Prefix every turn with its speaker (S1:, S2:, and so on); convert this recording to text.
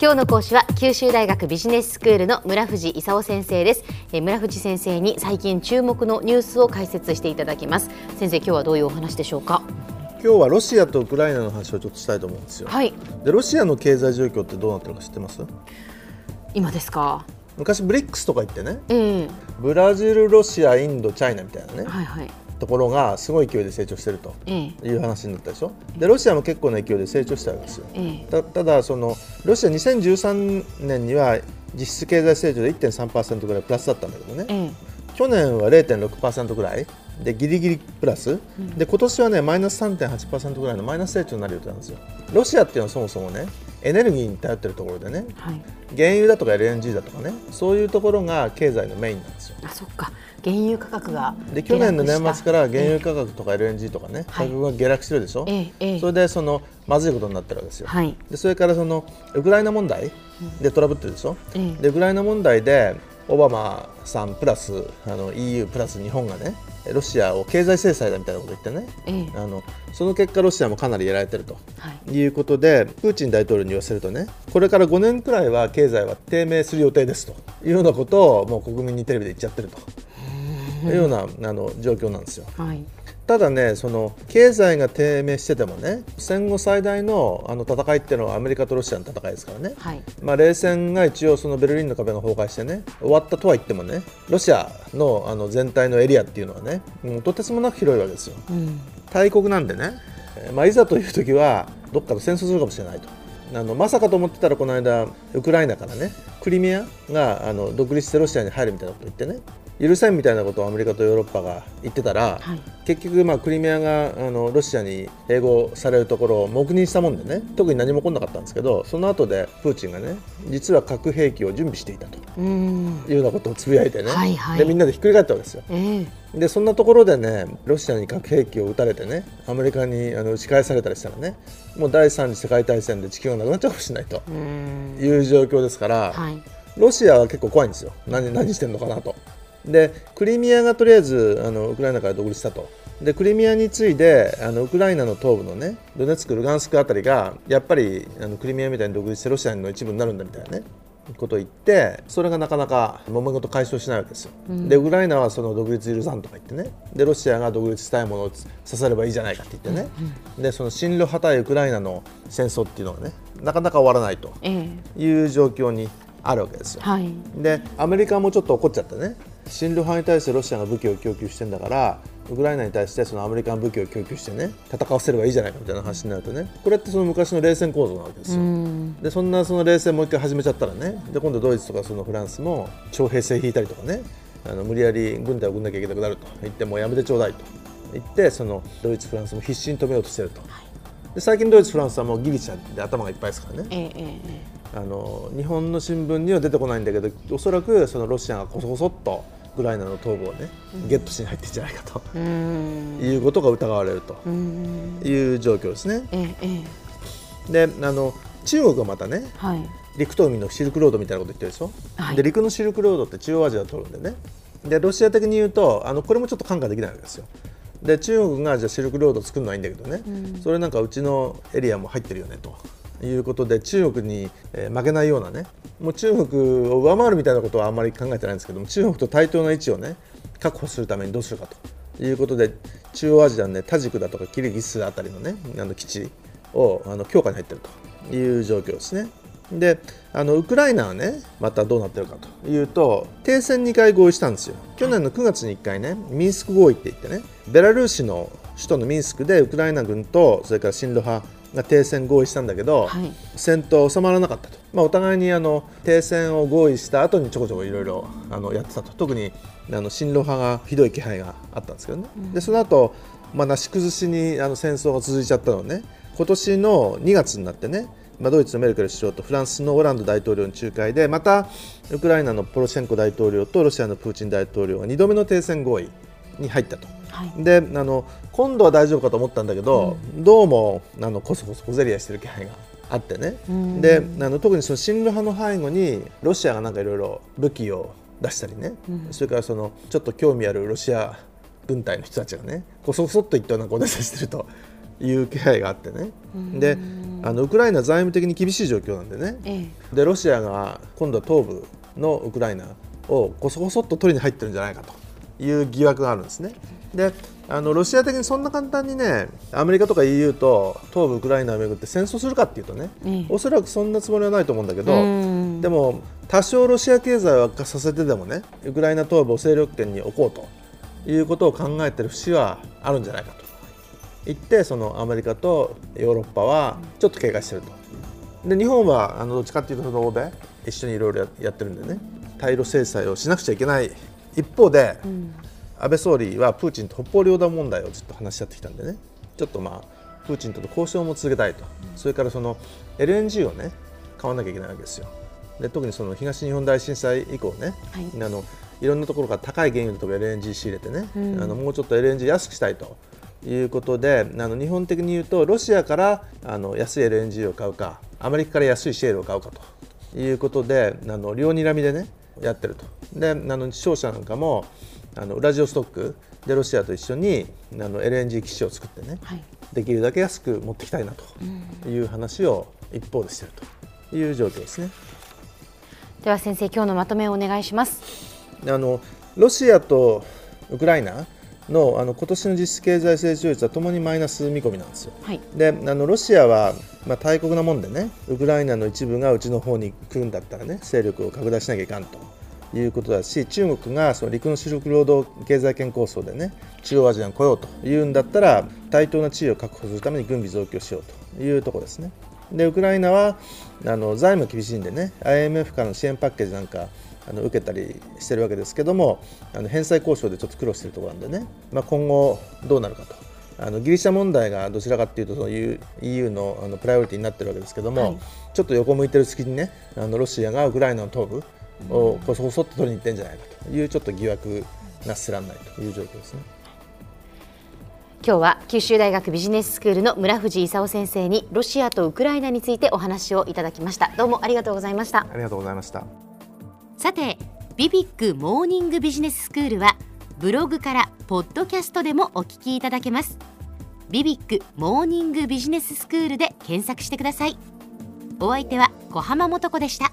S1: 今日の講師は九州大学ビジネススクールの村藤勲先生です、えー、村藤先生に最近注目のニュースを解説していただきます先生今日はどういうお話でしょうか？
S2: 今日はロシアとウクライナの話をちょっとしたいと思うんですよ。
S1: はい。
S2: でロシアの経済状況ってどうなってるか知ってます？
S1: 今ですか？
S2: 昔ブリックスとか言ってね、
S1: ええ
S2: ブラジル、ロシア、インド、チャイナみたいなね、
S1: はいはい。
S2: ところがすごい勢いで成長してると
S1: ええ。
S2: いう話になったでしょ？でロシアも結構な勢いで成長したわけですよ。
S1: ええ。
S2: たただそのロシア2013年には実質経済成長で1.3%ぐらいプラスだったんだけどね、
S1: ええ。
S2: 去年は0.6%ぐらいでギリギリプラス、で今年はねマイナス3.8%ぐらいのマイナス成長になる予定なんですよ。ロシアっていうのはそもそもねエネルギーに頼ってるところでね
S1: はい。
S2: 原油だとか LNG だとかねそういうところが経済のメインなんですよ。
S1: あそっか。原油価格が
S2: で去年の年末から原油
S1: え
S2: 価格とか LNG とかね価
S1: はい。
S2: 格が下落してるでしょ、
S1: ええええ。
S2: それでそのまずいことになってるわけですよ、
S1: はい。
S2: でそれからそのウクライナ問題でトラブってるでしょ、
S1: ええ。
S2: でウクライナ問題でオバマさんプラスあの EU プラス日本がねロシアを経済制裁だみたいなこと言ってね
S1: ええ
S2: あのその結果ロシアもかなりやられてると
S1: はい。
S2: いうことでプーチン大統領に言わせるとねこれから5年くらいは経済は低迷する予定ですというようなことをもう国民にテレビで言っちゃってるというようなあの状況なんですよ。
S1: はい。
S2: ただねその経済が低迷しててもね戦後最大のあの戦いっていうのはアメリカとロシアの戦いですからね、
S1: はい。
S2: まあ、冷戦が一応そのベルリンの壁が崩壊してね終わったとは言ってもねロシアのあの全体のエリアっていうのはねもうとてつもなく広いわけですよ
S1: うん。
S2: 大国なんでね、えーまあ、いざという時はどっかと戦争するかもしれないとあのまさかと思ってたらこの間ウクライナからねクリミアがあの独立してロシアに入るみたいなこと言ってね許せんみたいなことをアメリカとヨーロッパが言ってたら、
S1: はい
S2: 結局、まあ、クリミアがあのロシアに併合されるところを黙認したもんでね特に何も起こんなかったんですけどその後でプーチンがね実は核兵器を準備していたと
S1: うん。
S2: いうようなことをつぶやいてね、
S1: はいはい
S2: でみんなでひっくり返ったわけですよ。
S1: ええ
S2: でそんなところでねロシアに核兵器を撃たれてねアメリカにあの打ち返されたりしたらねもう第三次世界大戦で地球がなくなっちゃうかもしれないと
S1: うん。
S2: いう状況ですから、
S1: はい。
S2: ロシアは結構怖いんですよ何何してんのかなと。でクリミアがとりあえずあのウクライナから独立したと。でクリミアに次いであのウクライナの東部のねドネツク、ルガンスクあたりがやっぱりあのクリミアみたいに独立してロシアの一部になるんだみたいなねことを言ってそれがなかなか揉め事解消しないわけですよ。でウクライナはその独立許さんとか言ってねでロシアが独立したいものをさせればいいじゃないかって言ってね、でその親ロ派対ウクライナの戦争っていうのがねなかなか終わらないと
S1: ええ
S2: いう状況にあるわけですよ。
S1: はい。
S2: でアメリカもちょっと怒っちゃってね親ロ派に対してロシアが武器を供給してんだからウクライナに対してそのアメリカの武器を供給してね戦わせればいいじゃないかみたいな話になるとねこれってその昔の冷戦構造なわけですよ。
S1: うん。
S2: でそんなその冷戦もう一回始めちゃったらねで今度ドイツとかそのフランスも徴兵制引いたりとかねあの無理やり軍隊を送んなきゃいけなくなると言ってもうやめてちょうだいと言ってそのドイツフランスも必死に止めようとしてると。で最近ドイツフランスはもうギリシャで頭がいっぱいですからね。あの日本の新聞には出てこないんだけどおそらくそのロシアがこそこそっとウクライナの東部をね、ゲットしに入ってんじゃないかと
S1: ええ。うん。
S2: いうことが疑われると
S1: うん。
S2: いう状況ですね。であの中国はまたね
S1: はい。
S2: 陸と海のシルクロードみたいなこと言ってるでしょ、
S1: はい
S2: で陸のシルクロードって中央アジアを通るんでねでロシア的に言うとあのこれもちょっと看過できないわけですよで中国がじゃあシルクロード作るのはいいんだけどね、それなんかうちのエリアも入ってるよねということで中国に、負けないようなねもう中国を上回るみたいなことはあんまり考えてないんですけども中国と対等な位置をね確保するためにどうするかということで中央アジアのねタジクだとかキルギスあたりのねあの基地をあの強化に入ってるという状況ですね。であのウクライナはねまたどうなってるかというと停戦2回合意したんですよ去年の9月に1回ねミンスク合意って言ってねベラルーシの首都のミンスクでウクライナ軍とそれから親ロ派が停戦合意したんだけど、
S1: はい。
S2: 戦闘収まらなかったと、まあ、お互いにあの停戦を合意した後にちょこちょこいろいろあのやってたと。特にあの親ロ派がひどい気配があったんですけどね、でその後、まあなし崩しにあの戦争が続いちゃったのね。今年の2月になってねまあ、ドイツのメルケル首相とフランスのオランド大統領の仲介でまたウクライナのポロシェンコ大統領とロシアのプーチン大統領が2度目の停戦合意に入ったと。
S1: はい。
S2: であの今度は大丈夫かと思ったんだけど、どうもあのこそこそ小競り合いしてる気配があってね、
S1: ん。
S2: であの特にその親ロ派の背後にロシアがなんかいろいろ武器を出したりね、それからそのちょっと興味あるロシア軍隊の人たちがねこそこそっといったなんかお出ししてるという気配があってね、であのウクライナ財務的に厳しい状況なんでね、
S1: ええ。
S2: でロシアが今度は東部のウクライナをこそこそっと取りに入ってるんじゃないかという疑惑があるんですね。であのロシア的にそんな簡単にねアメリカとか EU と東部ウクライナをめぐって戦争するかっていうとね、
S1: ええ
S2: おそらくそんなつもりはないと思うんだけど、
S1: うん
S2: でも多少ロシア経済を悪化させてでもねウクライナ東部を勢力圏に置こうということを考えてる節はあるんじゃないかと言ってそのアメリカとヨーロッパはちょっと警戒してると。で日本はあのどっちかっていうと欧米一緒にいろいろやってるんでね対ロ制裁をしなくちゃいけない一方で、安倍総理はプーチンと北方領土問題をずっと話し合ってきたんでね。ちょっとまあプーチンとの交渉も続けたいと、それからその LNG をね買わなきゃいけないわけですよ。で特にその東日本大震災以降ね、
S1: はい。
S2: あのいろんなところから高い原油とか LNG 仕入れてね、あのもうちょっと LNG 安くしたいということであの日本的に言うとロシアからあの安い LNG を買うかアメリカから安いシェールを買うかということであの両睨みでねやってると。であの商社なんかもあのウラジオストックでロシアと一緒にあの LNG 基地を作ってね、
S1: はい。
S2: できるだけ安く持ってきたいなという話を一方でしていると。いう状況ですね。
S1: では先生今日のまとめをお願いします。
S2: あのロシアとウクライナのあの今年の実質経済成長率はともにマイナス見込みなんですよ。
S1: はい
S2: であのロシアは、まあ、大国なもんでねウクライナの一部がうちの方に来るんだったらね勢力を拡大しなきゃいかんということだし中国がその陸のシルクロード経済圏構想でね中央アジアに来ようというんだったら対等な地位を確保するために軍備増強しようというところですね。でウクライナはあの財務厳しいんでね IMF からの支援パッケージなんかあの受けたりしてるわけですけどもあの返済交渉でちょっと苦労しているところなんでね、まあ、今後どうなるかと。あのギリシャ問題がどちらかというとその EU のあのプライオリティになってるわけですけども、
S1: はい。
S2: ちょっと横向いてる隙にねあのロシアがウクライナの東部をこそこそっと取りに行ってんじゃないかというちょっと疑惑なすらんないという状況ですね。
S1: 今日は九州大学ビジネススクールの村藤勲先生にロシアとウクライナについてお話をいただきました。どうもありがとうございました。
S2: ありがとうございました。
S1: さてビビックモーニングビジネススクールはブログからポッドキャストでもお聞きいただけます。ビビックモーニングビジネススクールで検索してください。お相手は小浜もとこでした